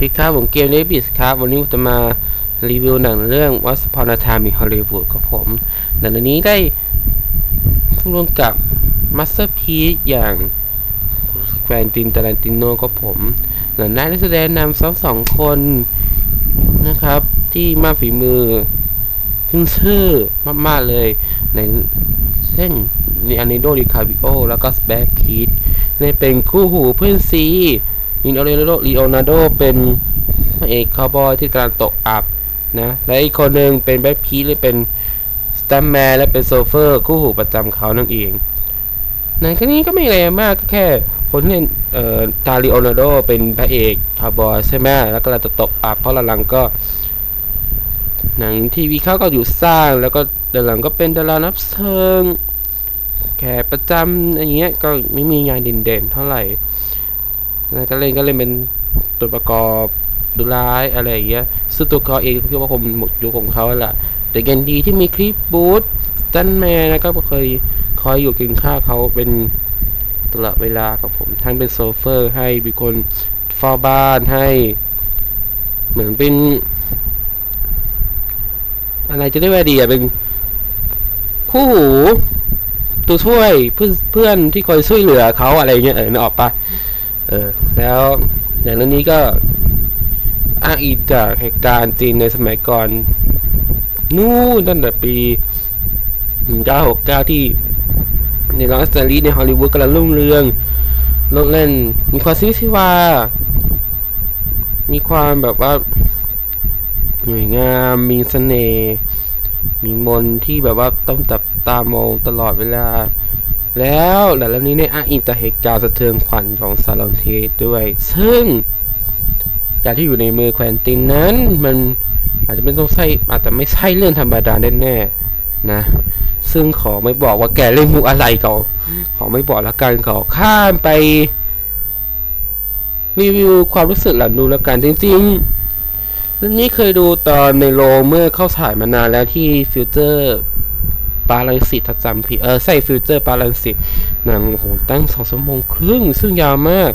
สวัสดีครับ ผมเกมเลบิสครับ วันนี้ผมจะมารีวิวหนังเรื่อง Once Upon a Time in Hollywood ครับผมหนังเรื่องนี้ได้ร่วมกับ Masterpiece อย่างเควนติน ทารันติโนครับผมหนังได้แสดงนำสองสองคนนะครับ ที่มาฝีมือขึ้นชื่อมาก ๆ เลยอย่างเช่นลีโอนาร์โดดิคาปริโอ แล้วก็แบรด พิตต์ในเป็นคู่หูเพื่อนซี้ ลีโอนาร์โดลีโอนาร์โดเป็นพระเอกคาวบอยที่กำลังตกอับนะและอีกคนหนึ่งเป็นแบ็คพีหรือเป็นสแตมแมนและเป็นโชเฟอร์คู่หูประจำเขานั่นเองหนังแค่นี้ก็ไม่อะไรมากก็แค่คนที่เล่นเอ่อตาลีโอนาร์โดเป็นพระเอกคาวบอยใช่ไหมแล้วก็เราจะตกอับเพราะหลังก็ หนังทีวีเขาก็อยู่สร้างแล้วก็หลังก็เป็นดารารับเชิญแขกประจำอย่างเงี้ยก็ไม่มีงานเด่นๆเท่าไหร่ นะก็เล่นก็เล่นเป็นตัวประกอบดูร้ายอะไรอย่างเงี้ยซึ่งตัวเขาเองคิดว่าคงหมดยุคของเขาแล้วล่ะแต่ยังดีที่มีคลิปบูธตันแมนนะก็เคยคอยอยู่กินข้าวเขาเป็นตลอดเวลาครับผมทั้งเป็นโซเฟอร์ให้เป็นคนเฝ้าบ้านให้ เหมือนเป็น อะไรจะได้ว่าดีอะเป็นคู่หูตัวช่วยเพื่อนเพื่อนที่คอยช่วยเหลือเขาอะไรเงี้ยเออออกปะ เออแล้วอย่างเรื่องนี้ก็อ้างอิงจากเหตุการณ์จริงในสมัยก่อน นู่นตั้งแต่ปี1969 ที่ในลอสแอนเจลิสในฮอลลีวูดกำลังรุ่งเรืองรถเล่น มีความซีวิซีวา มีความแบบว่าสวยงาม มีเสน่ห์ มีมนที่แบบว่าต้องจับตามองตลอดเวลา แล้วหลังเรื่องนี้เนี่ยอ้างอิงจากเหตุการณ์สะเทือนขวัญของซาลอนเทสด้วย ซึ่งการที่อยู่ในมือแควนตินนั้น มันอาจจะไม่ต้องใช่อาจจะไม่ใช่เรื่องธรรมดาแน่ๆนะ ซึ่งขอไม่บอกว่าแกเล่นมุกอะไรก่อนขอไม่บอกละกันขอข้ามไป รีวิวความรู้สึกหลังดูล้วกันจริงๆเรื่องนี้เคยดูตอนในโรงเมื่อเข้าฉายมานานแล้วที่ฟิวเจอร์ ปาลังสิตถ้าจำผิดเออใส่ฟิวเจอร์ปาลังสิตหนังโอ้โหตั้งสองชั่วโมงครึ่งซึ่งยาวมาก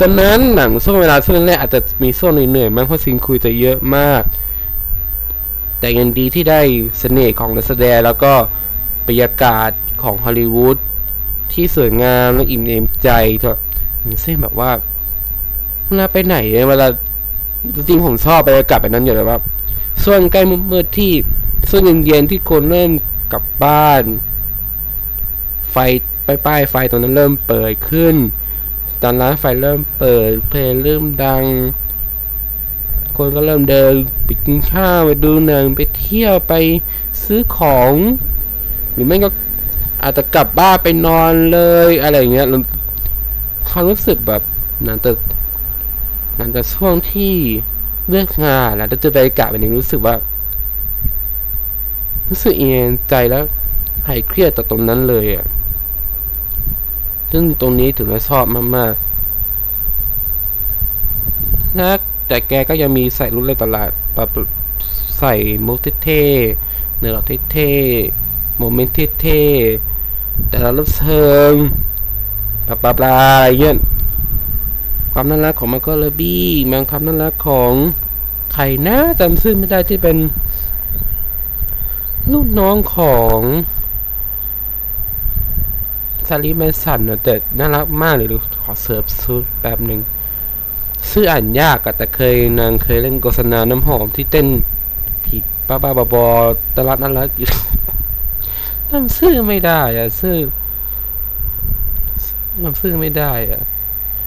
ตอนนั้นหนังช่วงเวลาช่วงแรกอาจจะมีช่วงเหนื่อยๆมากเพราะซีนคุยจะเยอะมาก แต่ยังดีที่ได้เสน่ห์ของนักแสดงแล้วก็บรรยากาศของฮอลลีวูดที่สวยงามและอิ่มเอมใจเถอะมีเส้นแบบว่าเวลาไปไหนเวลาจริงผมชอบบรรยากาศแบบนั้นอยู่แล้วว่าส่วนใกล้มืดที่ ส่วนเย็นๆที่คนเริ่มกลับบ้าน ไฟป้ายป้ายไฟตรงนั้นเริ่มเปิดขึ้น ตอนร้านไฟเริ่มเปิด เพลงเริ่มดัง คนก็เริ่มเดินไปกินข้าวไปดูหนังไปเที่ยวไปซื้อของ หรือไม่ก็อาจจะกลับบ้านไปนอนเลยอะไรอย่างเงี้ยความรู้สึกแบบนั่นแต่นั่นแต่ช่วงที่เลิกงานแล้วจะเจอบรรยากาศแบบนี้รู้สึกว่า รู้สึกเอียนใจแล้วหายเครียดจากตรงนั้นเลยอะ ซึ่งตรงนี้ถึงจะชอบมากๆนะแต่แกก็ยังมีใส่รุ่นเลยตลาดแบบใส่มุกเท่ๆเนื้อเท่ๆโมเมนต์เท่ๆแต่ละรูปเชิงปลาปลาปลาอะไรเงี้ยความน่ารักของมันก็เลบี้มันความน่ารักของใครนะจำชื่อไม่ได้ที่เป็น ลูกน้องของซารีแมนสันนะแต่น่ารักมากเลยดูขอเสิร์ฟซูดแป๊บหนึ่งชื่ออ่านยากอะแต่เคยนางเคยเล่นโฆษณาน้ำหอมที่เต้นผีบ้าบ้าบอตลาดน่ารักอยู่จำชื่อไม่ได้อะชื่อจำชื่อไม่ได้อะ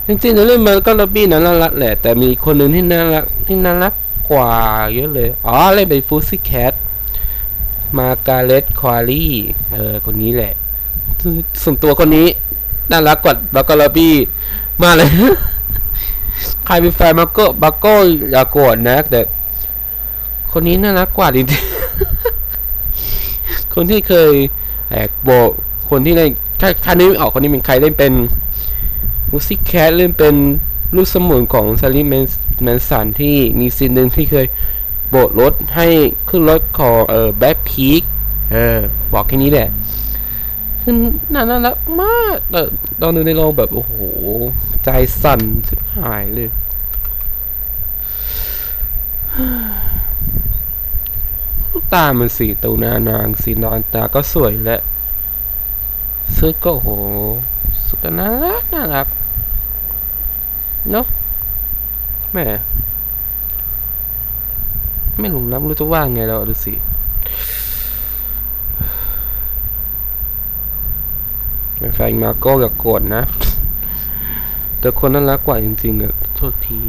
จริงๆในเรื่องมันก็ระบี้น่ารักแหละแต่มีคนหนึ่งที่น่ารักที่น่ารักกว่าเยอะเลย อ๋อเล่นเป็นฟูซี่แคท มาการเลตควารีเออคนนี้แหละ ส่วนตัวคนนี้ น่ารักกว่าบักกลาบี้มาเลย ใครเป็นแฟนมาโก้บักโก้อย่าโกรธนะแต่คนนี้น่ารักกว่าจริงๆคนที่เคยแอกโบกคนที่เล่นถ้าค่านี้ไม่ออกคนนี้เป็นใครเล่นเป็นมูสิแคทเล่นเป็นลูกสมุนของซารีแมนแมนสันที่มีซีนหนึ่งที่เคย โบกรถให้ขึ้นรถของเออแบ็คพีคเออบอกแค่นี้แหละคือน่าน่ารักมากแต่ตอนดูในโรงแบบโอ้โห ใจสั่นชิบหายเลย ตามันสีตัวนานางสีนอนตาก็สวยและเสื้อก็โห สุดก็น่ารักน่ารักเนาะแม่ ไม่รู้นะไม่รู้จะว่าไงแล้วดูสิแฟนมาโก้อย่ากโกรธนะ แต่คนนั้นรักกว่าจริงๆอะโทษที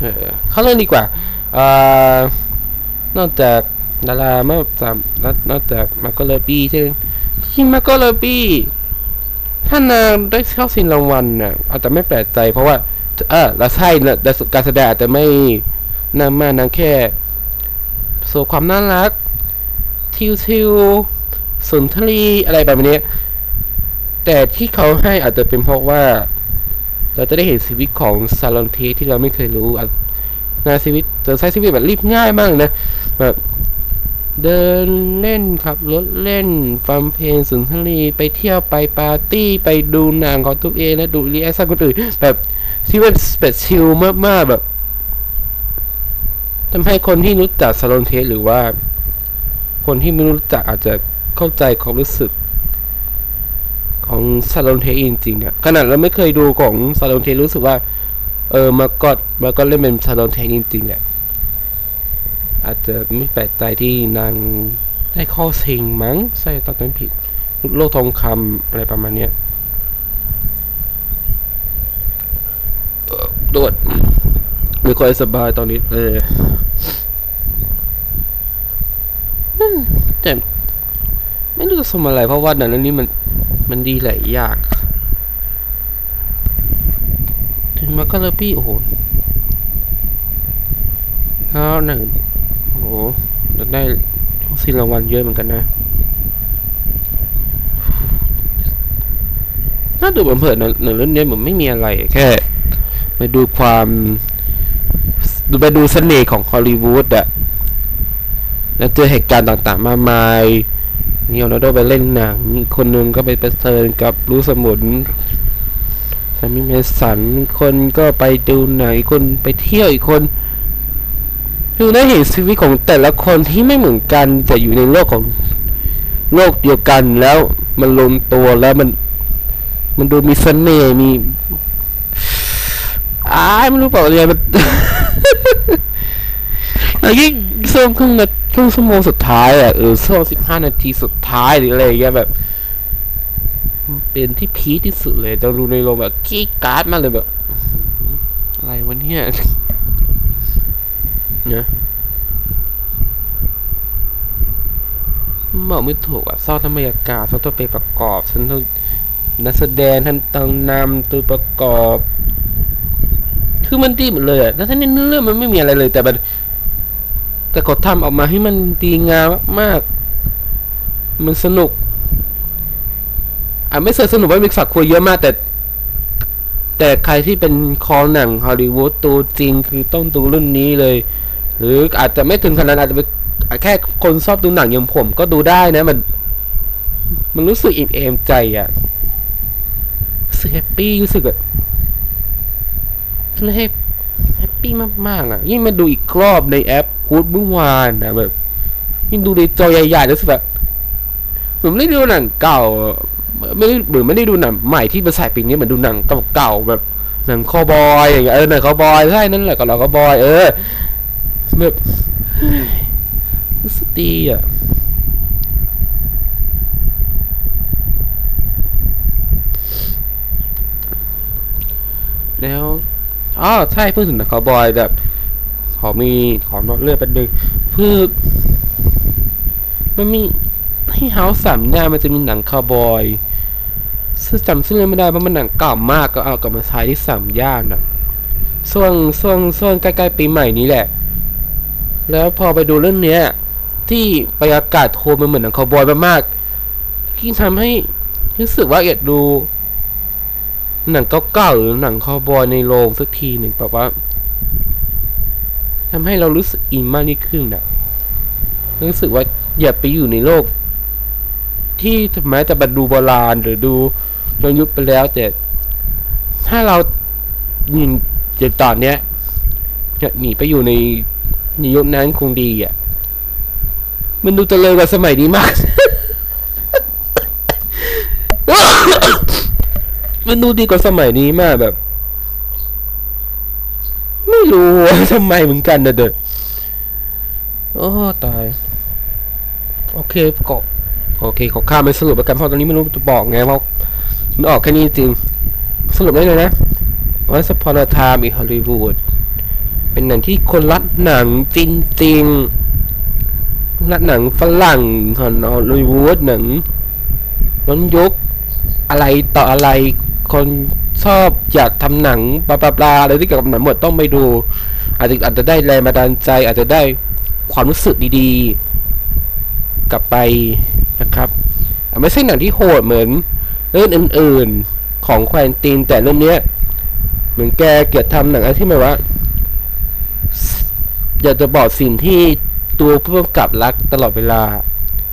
เออเข้าเรื่องดีกว่าเอ่อนอกจากดาราเมื่อสามนอกนอกจากมาโกเลบี้ที่ที่มาโกเลบี้ถ้านางได้เข้าสินรางวัลน่ะอาจจะไม่แปลกใจ เพราะว่า เออเราใช่นะแต่การแสดงอาจจะไม่นางมากนางแค่ โชว์ความน่ารัก ทิวทิวสุนทรีอะไรแบบนี้ แต่ที่เขาให้อาจจะเป็นเพราะว่า เราจะได้เห็นชีวิตของซาลอนเทที่เราไม่เคยรู้อะนชีวิตจะใช้ชีวิตแบบรีบง่ายมากนะแบบเดินเล่นขับรถเล่นฟังเพลงสุนทรีไปเที่ยวไปปาร์ตี้ไปดูหนังของตัวเองและดู reaction คนอื่นแบบที่ว่าแบบ chill มากๆแบบ ทำให้คนที่รู้จักชารอนเทตหรือว่า คนที่ไม่รู้จักอาจจะเข้าใจความรู้สึก ของชารอนเทตจริงๆอะขนาดเราไม่เคยดูของชารอนเทตรู้สึกว่า เออมาร์โกมาร์โกเล่นเป็นชารอนเทตจริงๆแหละอาจจะไม่แปลกใจที่นางได้ข้อสิงมั้งใช่ตอนนั้นผิดโลกทองคำอะไรประมาณเนี้ยเออโดดไม่ค่อยสบายตอนนี้เอออืม แต่ไม่รู้จะสมอะไรเพราะว่าหนังเรื่องนี้มันมันดีหลายอย่างถึงมาก็เลยพี่โอ้โหแล้วหนังโอ้โหได้สินรางวัลเยอะเหมือนกันนะน่าดูเหมือนเผินหนังหนังเรื่องนี้เหมือนไม่มีอะไร แค่ไปดูความไปดูเสน่ห์ของฮอลลีวูดอะ แล้วเจอเหตุการณ์ต่างๆ มากมายนีโอนาร์โดไปเล่นหนังคนหนึ่งก็ไปเผชิญกับรู้สมุนสามีเมสันคนก็ไปดูหนังอีกคนไปเที่ยวอีกคนคือได้เห็นชีวิตของแต่ละคนที่ไม่เหมือนกันแต่อยู่ในโลกของโลกเดียวกันแล้วมันลงตัวแล้วมัน มันดูมีเสน่ห์มีอ้ายไม่รู้เปล่าอะไรมันแล้วยิ่งช่วงครึ่งนา ครึ่งชั่วโมงสุดท้ายอะเออช่วงสิบห้านาทีสุดท้ายหรืออะไรอย่างเงี้ยแบบ เป็นที่พีที่สุดเลยเราดูในโรงแบบกี้การ์ดมากเลยแบบ อะไรวะเนี่ยเนี่ยบอกไม่ถูกอะซ่อนทั้งบรรยากาศซ่อนตัวไปประกอบฉันต้องนักแสดงท่านต้องนำตัวประกอบ คือมันดีหมดเลยอะแล้วท่านในเรื่องมันไม่มีอะไรเลย แต่มัน แต่เขาทำออกมาให้มันดีงามมากๆมันสนุก อะไม่ใช่สนุกไม่มีสักคุยเยอะมาก แต่ แต่ใครที่เป็นคอหนังฮอลลีวูดตัวจริงคือต้องดูเรื่องนี้เลย หรืออาจจะไม่ถึงขนาดอาจจะเป็นแค่คนชอบดูหนังอย่างผมก็ดูได้นะมัน มันรู้สึกอิ่มเอมใจอะรู้สึก happy รู้สึกแบบเลย happyมากๆอะยิ่งมาดูอีกรอบในแอป พูดเมื่อวานนะแบบยิ่งดูในจอใหญ่ๆแล้วรู้สึกแบบเหมือนไม่ได้ดูหนังเก่า ไม่ได้เหมือนไม่ได้ดูหนังใหม่ที่มาใส่ปีนี้เหมือนดูหนังเก่าๆแบบหนังคอบอยอย่างเงี้ยเออหนังคอบอยใช่นั่นแหละก็เราคอบอย เออแบบรู้สึกดีอะแล้วอ๋อใช่พูดถึงหนังคาวบอยแบบ ขอมีขอนอกเลือดเป็นหนึ่งคือมันมีที่เฮาส์สามย่านมันจะมีหนังคาวบอยซึ่งจำชื่อเรื่องไม่ได้เพราะมันหนังเก่ามากก็เอากลับมาใช้ที่สามย่านอะช่วงช่วงช่วงใกล้ๆปีใหม่นี้แหละ แล้วพอไปดูเรื่องเนี้ย ที่บรรยากาศโทนมันเหมือนหนังคาวบอยมากๆที่ทำให้รู้สึกว่าอยากดู หนังเก่าๆหรือหนังคาวบอยในโรงสักทีหนึ่งแบบว่า ทำให้เรารู้สึกอินมากยิ่งขึ้นนะรู้สึกว่าอย่าไปอยู่ในโลก ที่แม้จะบรรดูโบราณหรือดูย้อนยุคไปแล้วแต่ถ้าเรายินอย่างตอนเนี้ยหนีไปอยู่ในในยุคนั้นคงดีอะ มันดูเจริญกว่าสมัยนี้มาก มันดูดีกว่าสมัยนี้มากแบบ ไม่รู้ทำไมเหมือนกันนะเด็กโอ้ตาย โอเคก็โอเคขอข้ามไปสรุปแล้วกันเพราะตอนนี้ไม่รู้จะบอกไงเพราะมันออกแค่นี้จริง สรุปได้เลยนะ Once Upon a Time in Hollywood เป็นหนังที่คนรักหนังจริงๆรักหนังฝรั่งฮอลลีวูดหนังย้อนยุคอะไรต่ออะไรคน ชอบอยากทำหนังบลาบลาบลาอะไรที่เกี่ยวกับหนังหมดต้องไปดู อาจจะอาจจะได้แรงบันดาลใจ อาจจะได้ความรู้สึกดีๆ กลับไปนะครับไม่ใช่หนังที่โหดเหมือนเรื่องอื่นๆของแควนตินแต่เรื่องเนี้ยเหมือนแกเกียดทำหนังอะไรที่หมายว่า อยากจะบอกสิ่งที่ตัวผู้กำกับรักตลอดเวลา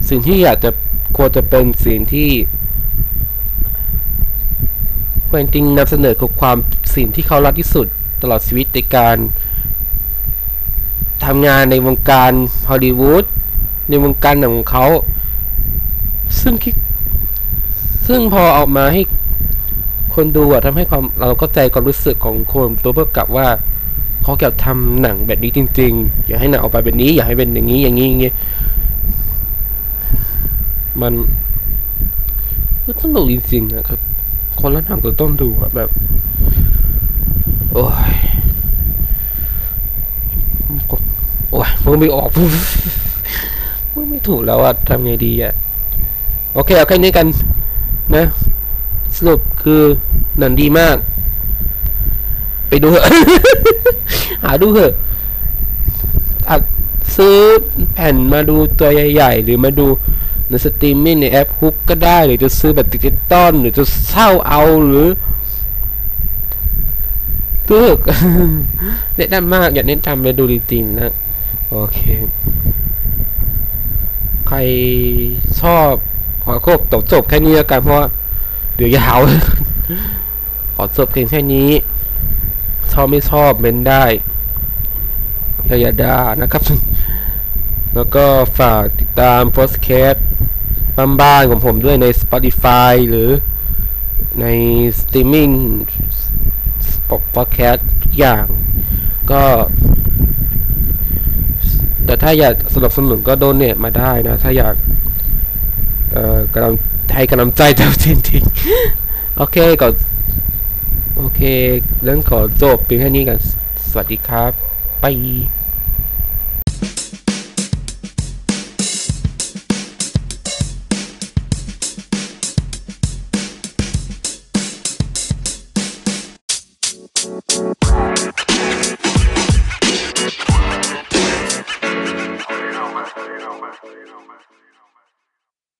สิ่งที่อยากจะควรจะเป็นสิ่งที่ ควนตินนำเสนอคือความสิ่งที่เขารักที่สุดตลอดชีวิตในการทำงานในวงการฮอลลีวูดในวงการหนังของเขา ซึ่งคิดซึ่งพอออกมาให้คนดูอะทำให้ความเราก็ใจความรู้สึกของคนตัวผู้กำกับว่าเขาเกี่ยวทำหนังแบบนี้จริง ๆ อยากให้หนังออกไปแบบนี้ อยากให้เป็นอย่างนี้อย่างนี้อย่างนี้มันมันต้องดูจริงๆนะครับ คนละหนังก็ต้องดูอะแบบ โอ้ยโอ้ยมึงไม่ออกมึงไม่ถูกแล้วอะทำไงดีอะโอเคเอาแค่นี้กันนะ สรุปคือหนังดีมาก ไปดูเถอะหาดูเถอะอัดซื้อแผ่นมาดูตัวใหญ่ ๆ หรือมาดู ในสตรีมมิ่งในแอปฮุกก็ได้หรือจะซื้อแบบดิจิตอลหรือจะเช่าเอาหรือเลือกแนะนำมากอยากแนะนำไปดูจริงๆนะ โอเค ใครชอบขอครบจบจบแค่นี้แล้วกันเพราะเดี๋ยวยาวขอจบเพียงแค่นี้ ชอบไม่ชอบเมนได้ระยะดานะครับ แล้วก็ฝากติดตามโพสแคส บ้านๆของผมด้วยใน Spotify หรือในสตรีมมิ่งพอดแคสต์ทุกอย่าง ก็ แต่ถ้าอยากสนับสนุนก็โดนเนตมาได้นะ ถ้าอยาก เอ่อกำลังให้กำลังใจเจ้าจริงๆ โอเคก็โอเค เรื่องขอจบเพียงแค่นี้กัน สวัสดีครับ ไป